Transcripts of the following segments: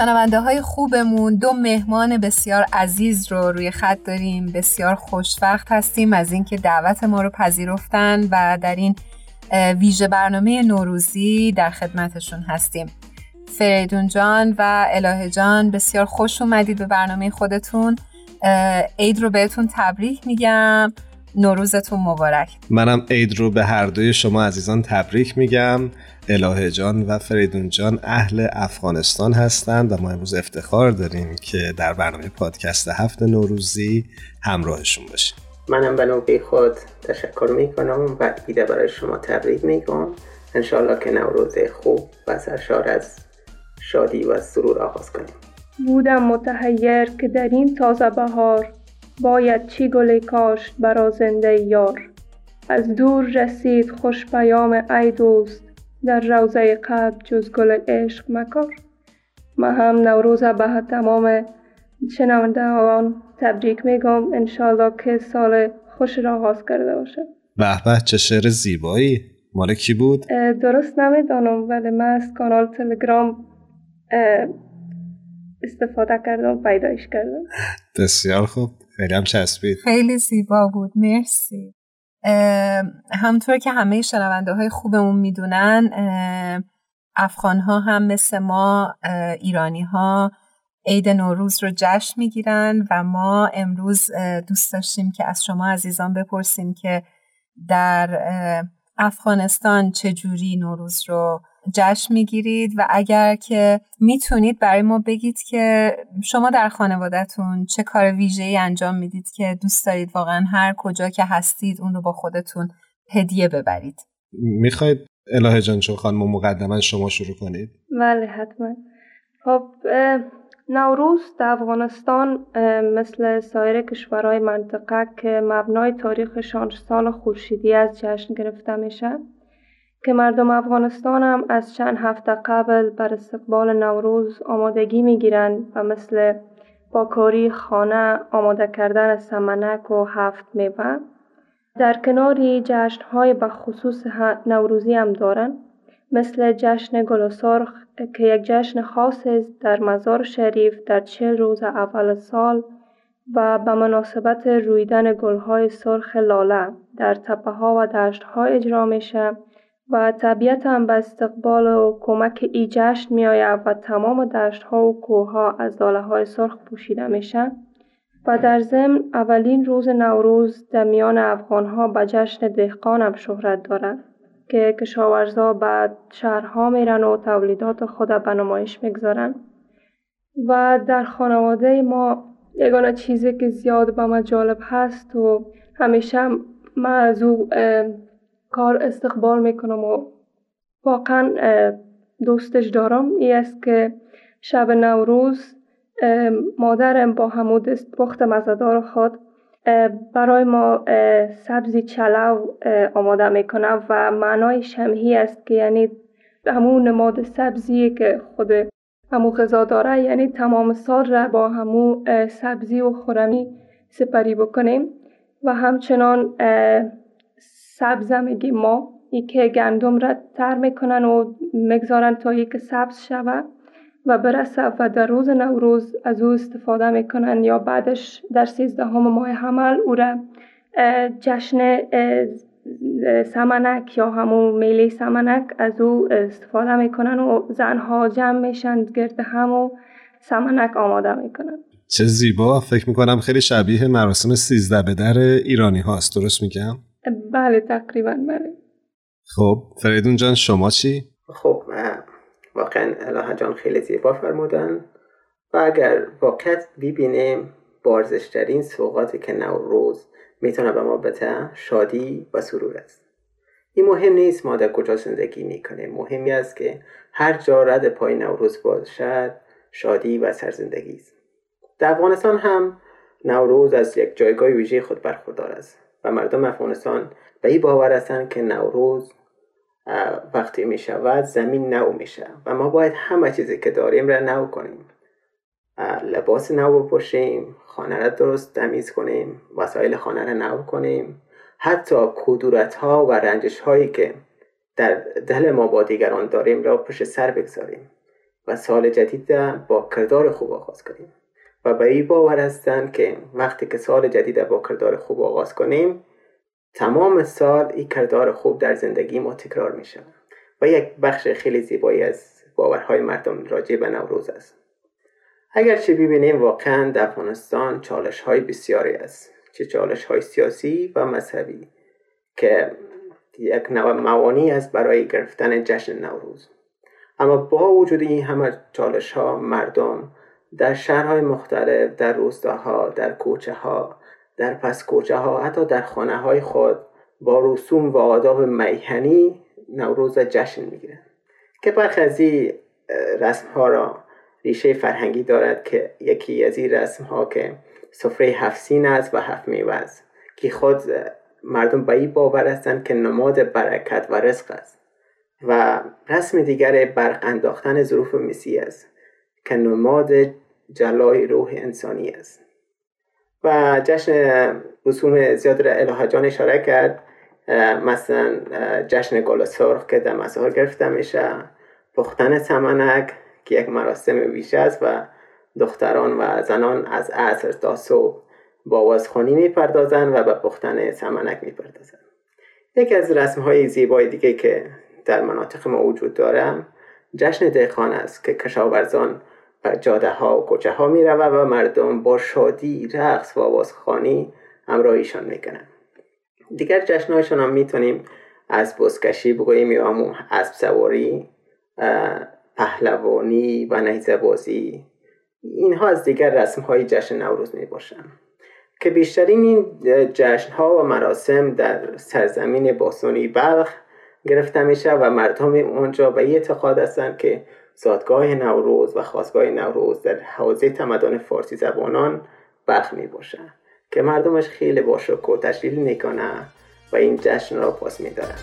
شنونده های خوبمون. دو مهمان بسیار عزیز رو روی خط داریم. بسیار خوشوقت هستیم از اینکه دعوت ما رو پذیرفتن و در این ویژه برنامه نوروزی در خدمتشون هستیم. فریدون جان و الهه جان بسیار خوش اومدید به برنامه خودتون. عید رو بهتون تبریک میگم. نوروزتون مبارک. منم عید رو به هر دوی شما عزیزان تبریک میگم. الهه جان و فریدون جان اهل افغانستان هستند و ما امروز افتخار داریم که در برنامه پادکست هفت نوروزی همراهشون باشیم. منم به نوبه خود تشکر می‌کنم و ایده برای شما تبریک میگم انشالله که نوروز خوب و سرشار از شادی و سرور آغاز کنیم. بودم متحیر که در این تازه بهار باید چی گل کاشت برا زنده یار. از دور رسید خوش پیام ای دوست در روزه قلب جز گل عشق مکار. ما هم نوروز به تمام شنوندگان تبریک میگم. انشالله که سال خوش را آغاز کرده باشه. به به چه شعر زیبایی. مال کی بود؟ درست نمی‌دانم ولی من از کانال تلگرام استفاده کردم پیدایش کردم. بسیار خوب. خیلی هم چسبید. خیلی زیبا بود. مرسی. همطور که همه شنونده های خوبمون می‌دونن افغان ها هم مثل ما ایرانی ها عید نوروز رو جشن می‌گیرن و ما امروز دوست داشتیم که از شما عزیزان بپرسیم که در افغانستان چجوری نوروز رو جشن می‌گیرید و اگر که می‌تونید برای ما بگید که شما در خانوادهتون چه کار ویژه ای انجام می‌دید که دوست دارید واقعا هر کجا که هستید اون رو با خودتون هدیه ببرید. می‌خواید الهه جان چون خانم مقدما شما شروع کنید؟ بله حتما. خب نوروز در افغانستان مثل سایر کشورهای منطقه که مبنای تاریخشان سال خورشیدی از جشن گرفته میشه. که مردم افغانستان هم از چند هفته قبل بر استقبال نوروز آمادگی می‌گیرند و مثل با کاری خانه آماده کردن سمنک و هفت میوه در کناری جشن های به خصوص نوروزی هم دارند مثل جشن گل سرخ که یک جشن خاص است در مزار شریف در چه روز اول سال و به مناسبت رویدن گلهای سرخ لاله در تپه ها و دشت ها اجرا میشه. و طبیعت هم به استقبال و کمک ای جشن می آید و تمام دشت ها و کوه ها از لاله های سرخ پوشیده میشن. و در ضمن اولین روز نوروز در میان افغان ها به جشن دهقان هم شهرت دارد که کشاورزا به شهرها میرن و تولیدات خود به نمایش می‌گذارن. و در خانواده ما یگانه چیزی که زیاد به ما جالب هست و همیشه من از او کار استقبال می‌کنم و واقعا دوستش دارم. ای است که شب نوروز مادرم با همو دست پخت مزدار خود. برای ما سبزی چلو آماده می‌کنه و معنای شمهی است که یعنی همون نماد سبزی که خود همو غذا داره یعنی تمام سال را با همو سبزی و خورمی سپری بکنیم. و همچنان سبز ما ای که گندم را تر می‌کنن و مگذارن تا یک سبز شود و برسه و در روز نوروز از او استفاده می‌کنن یا بعدش در سیزدهم ماه حمل او را جشن سمنک یا همون میله سمنک از او استفاده می‌کنن و زنها جمع میشن گرد هم و سمنک آماده می‌کنن. چه زیبا. فکر می‌کنم خیلی شبیه مراسم سیزده به در ایرانی هاست. درست میگم؟ بله تقریبا بله. خب فریدون جان شما چی؟ خب واقعا الهه جان خیلی زیبا فرمودن. و اگر واقعیت ببینیم بارزشترین سوقاتی که نوروز می‌تونه به ما بده شادی و سرور است. این مهم نیست ما در کجا زندگی می‌کنیم. مهمی است که هر جا رد پای نوروز باشد شادی و سرزندگی است. در افغانستان هم نوروز از یک جایگاه ویژه خود برخوردار است. و مردم افغانستان به این باور هستند که نوروز وقتی می شود زمین نو میشه و ما باید همه چیزی که داریم را نو کنیم. لباس نو بپوشیم خانه را درست تمیز کنیم وسایل خانه را نو کنیم. حتی کدورت ها و رنجش هایی که در دل ما با دیگران داریم را پشت سر بگذاریم و سال جدید با کردار خوب آغاز کنیم. و به این باور هستند که وقتی که سال جدید با کردار خوب آغاز کنیم تمام سال این کردار خوب در زندگی ما تکرار می شود و یک بخش خیلی زیبایی از باورهای مردم راجع به نوروز است. اگرچه ببینیم واقعا در افغانستان چالش های بسیاری است. چه چالش های سیاسی و مذهبی که یک نوع موانی است برای گرفتن جشن نوروز. اما با وجود این همه چالش ها مردم در شهرهای مختلف در روستاها در کوچه ها در پس کوچه ها حتی در خانه های خود با رسوم و آداب میهنی نوروز جشن می‌گیرن که برخی رسم ها را ریشه فرهنگی دارد که یکی از این رسم ها که سفره هفت است و هفت میوه است که خود مردم به این باور هستند که نماد برکت و رزق است و رسم دیگر برق انداختن ظروف مسی است. که نماد جلای روح انسانی است. و جشن رسوم زیاد را الهه جان اشاره کرد. مثلا جشن گل سرخ که در مظاهر گرفته میشه پختن سمنک که یک مراسم ویژه است و دختران و زنان از عصر تا صبح با آوازخوانی می‌پردازند و به پختن سمنک می‌پردازند یکی از رسم های زیبای دیگه که در مناطق ما وجود داره جشن دهقان است که کشاورزان جاده ها و کوچه ها می و مردم با شادی رقص و آوازخوانی همراهیشان می‌کنن دیگر جشنهایشان هم می‌تونیم از بزکشی بگوییم یا اسب سواری پهلوانی و نیزه بازی. اینها از دیگر رسم های جشن نوروز می باشن که بیشترین این جشن ها و مراسم در سرزمین باسونی بلخ گرفته میشه و مردم اونجا به اعتقاد هستند که زادگاه نوروز و خواستگاه نوروز در حوزه تمدن فارسی زبانان بلخ می باشن که مردمش خیلی با و تشکیل می‌کنه و این جشن را پاس میدارن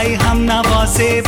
ای هم نوازه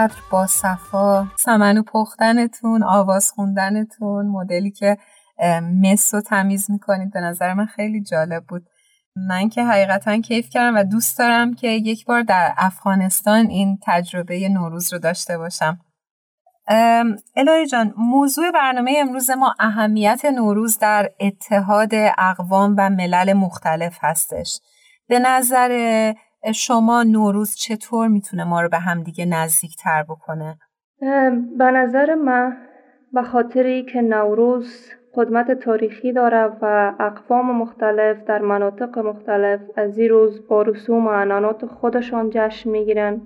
چقدر با صفا سمنو پختنتون آواز خوندنتون مدلی که مس رو تمیز می‌کنید به نظر من خیلی جالب بود. من که حقیقتا کیف کردم و دوست دارم که یک بار در افغانستان این تجربه نوروز رو داشته باشم. الهی جان موضوع برنامه امروز ما اهمیت نوروز در اتحاد اقوام و ملل مختلف هستش. به نظر شما نوروز چطور می‌تونه ما رو به همدیگه نزدیک تر بکنه؟ به نظر من به خاطری که نوروز قدمت تاریخی داره و اقوام مختلف در مناطق مختلف از این روز با رسوم و عنانات خودشان جشن می‌گیرن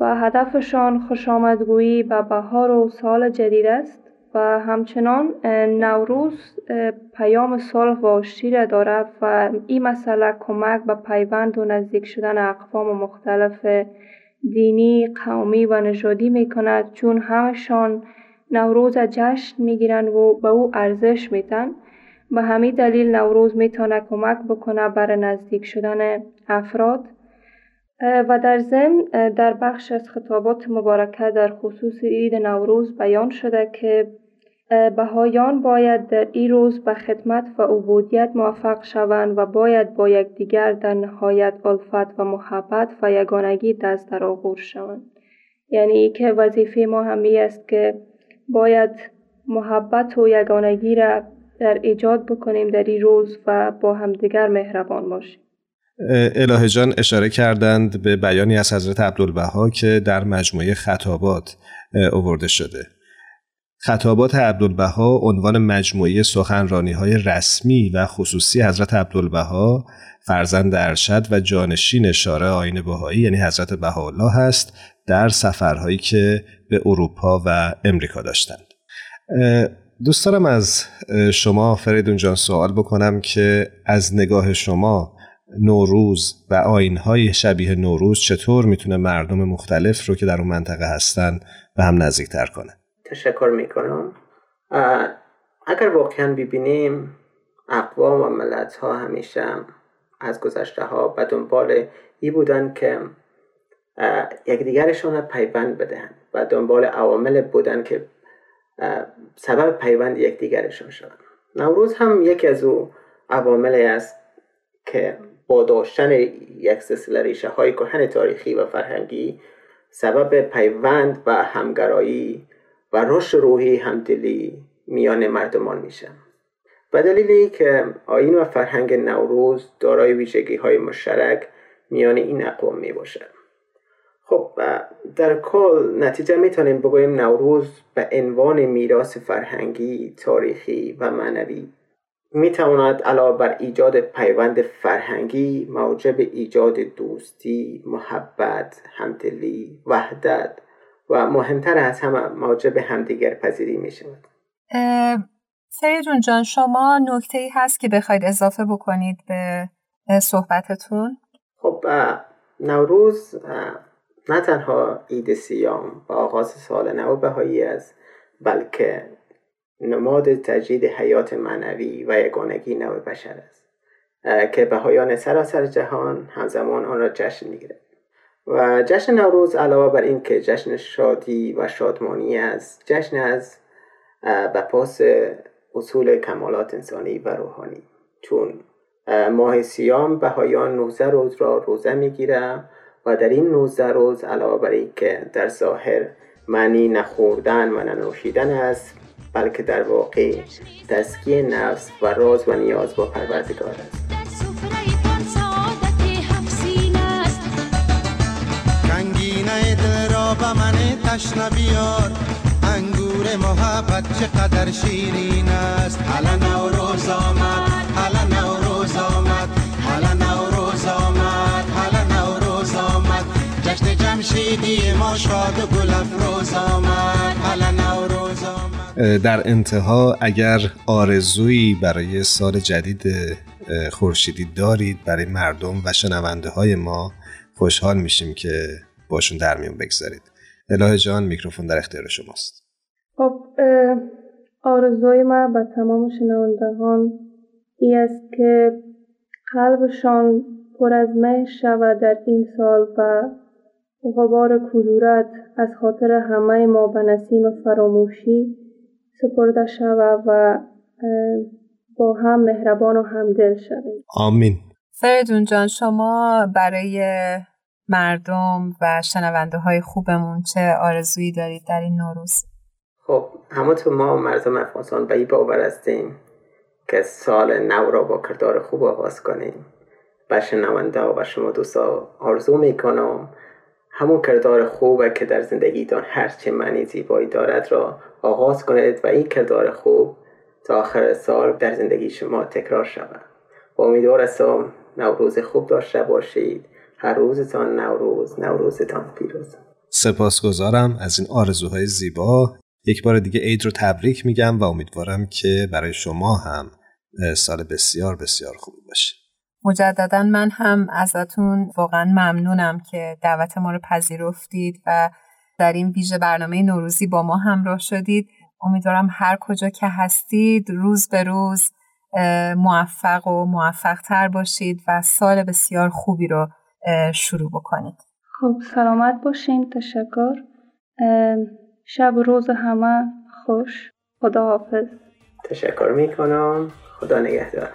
و هدفشان خوش آمدگویی به بهار و سال جدید است و همچنان نوروز پیام صلح و آشتی داره و این مسئله کمک به پیوند و نزدیک شدن اقوام مختلف دینی، قومی و نژادی می کند چون همشان نوروز جشن می‌گیرن و به او ارزش میتن به همین دلیل نوروز می‌تونه کمک بکنه بر نزدیک شدن افراد. و در ضمن در بخش از خطابات مبارکه در خصوص عید نوروز بیان شده که بهایان باید در این روز به خدمت و عبودیت موفق شوند و باید با یکدیگر در نهایت الفت و محبت و یگانگی دست در آغوش شوند. یعنی که وظیفه ما همی است که باید محبت و یگانگی را در ایجاد بکنیم در این روز و با همدیگر مهربان باشیم. الهه جان اشاره کردند به بیانی از حضرت عبدالبها که در مجموعه خطابات اوورده شده. خطابات عبدالبها عنوان مجموعه سخنرانی های رسمی و خصوصی حضرت عبدالبها فرزند ارشد و جانشین شارع آین بهایی یعنی حضرت بهاءالله هست در سفرهایی که به اروپا و امریکا داشتند. دوست دارم از شما فریدون جان سوال بکنم که از نگاه شما نوروز و آینهای شبیه نوروز چطور می‌تونه مردم مختلف رو که در اون منطقه هستن به هم نزدیکتر کنه؟ تشکر می‌کنم. اگر واقعا ببینیم اقوام و ملت ها همیشه از گذشته ها به دنبال ای بودن که یکدیگرشان را پیوند بدهند. و دنبال عوامل بودن که سبب پیوند یکدیگرشان شدن. نوروز هم یکی از او عواملی است که با داشتن یک سلسله ریشه های کهن تاریخی و فرهنگی سبب پیوند و همگرایی و رشد روحی همدلی میان مردمان میشه و دلیلی که آین و فرهنگ نوروز دارای ویژگی های مشترک میان این اقوام می باشه خب در کل نتیجه می‌تونیم بگوییم نوروز به عنوان میراث فرهنگی، تاریخی و معنوی می‌تواند علاوه بر ایجاد پیوند فرهنگی موجب ایجاد دوستی، محبت، همدلی، وحدت و مهمتر از همه موجب همدیگر پذیری می شود. سریدون جان شما نکته ای هست که بخواید اضافه بکنید به صحبتتون؟ خب نوروز نه تنها عید سیام و آغاز سال نو بهایی است بلکه نماد تجدید حیات معنوی و یگانگی نو بشر است که بهایان سراسر جهان همزمان آن را جشن می‌گیرد و جشن نوروز علاوه بر این که جشن شادی و شادمانی است جشن از به پاس اصول کمالات انسانی و روحانی. چون ماه سیام بهایان 19 روز را روزه می‌گیره و در این 19 روز علاوه بر که در ظاهر معنی نخوردن و ننوشیدن است بلکه در واقع تسکیه نفس و راز و نیاز با پروردگار است. تشنه بیار انگور محبت چقدر شیرین است. حالا نوروز آمد حالا نوروز آمد حالا نوروز آمد حالا نوروز آمد. جشن جمشیدی ما شاد و گل افروز آمد حالا نوروز آمد. در انتها اگر آرزویی برای سال جدید خورشیدی دارید برای مردم و شنونده های ما خوشحال میشیم که باشون در میون بگذارید. الهه جان میکروفون در اختیار شماست. خب آرزوی من به تمام شنوندگان ای است که قلبشان پر از مه شود در این سال و غبار کدورت از خاطر همه ما به نسیم فراموشی سپرده شود و با هم مهربان و همدل شویم. آمین. فریدون جان شما برای مردم و شنونده های خوبمون چه آرزویی دارید در این نوروز؟ خب تو ما مردم افغانستان به این باور هستیم که سال نو را با کردار خوب آغاز کنیم. به شنونده و شما دوستا آرزو می‌کنم همون کردار خوبه که در زندگیتان هرچه معنی زیبایی دارد را آغاز کنید و این کردار خوب تا آخر سال در زندگی شما تکرار شود. و امیدوار هستم نوروز خوب داشته باشید. هر روزتان نوروز نوروزتان پیروز. سپاسگزارم از این آرزوهای زیبا. یک بار دیگه عید رو تبریک میگم و امیدوارم که برای شما هم سال بسیار بسیار خوبی باشه. مجددا من هم ازتون واقعا ممنونم که دعوت ما رو پذیرفتید و در این ویژه برنامه نوروزی با ما همراه شدید. امیدوارم هر کجا که هستید روز به روز موفق و موفق تر باشید و سال بسیار خوبی رو شروع بکنید. خب سلامت باشین تشکر. شب روز همه خوش. خدا حافظ تشکر می‌کنم. خدا نگهدار.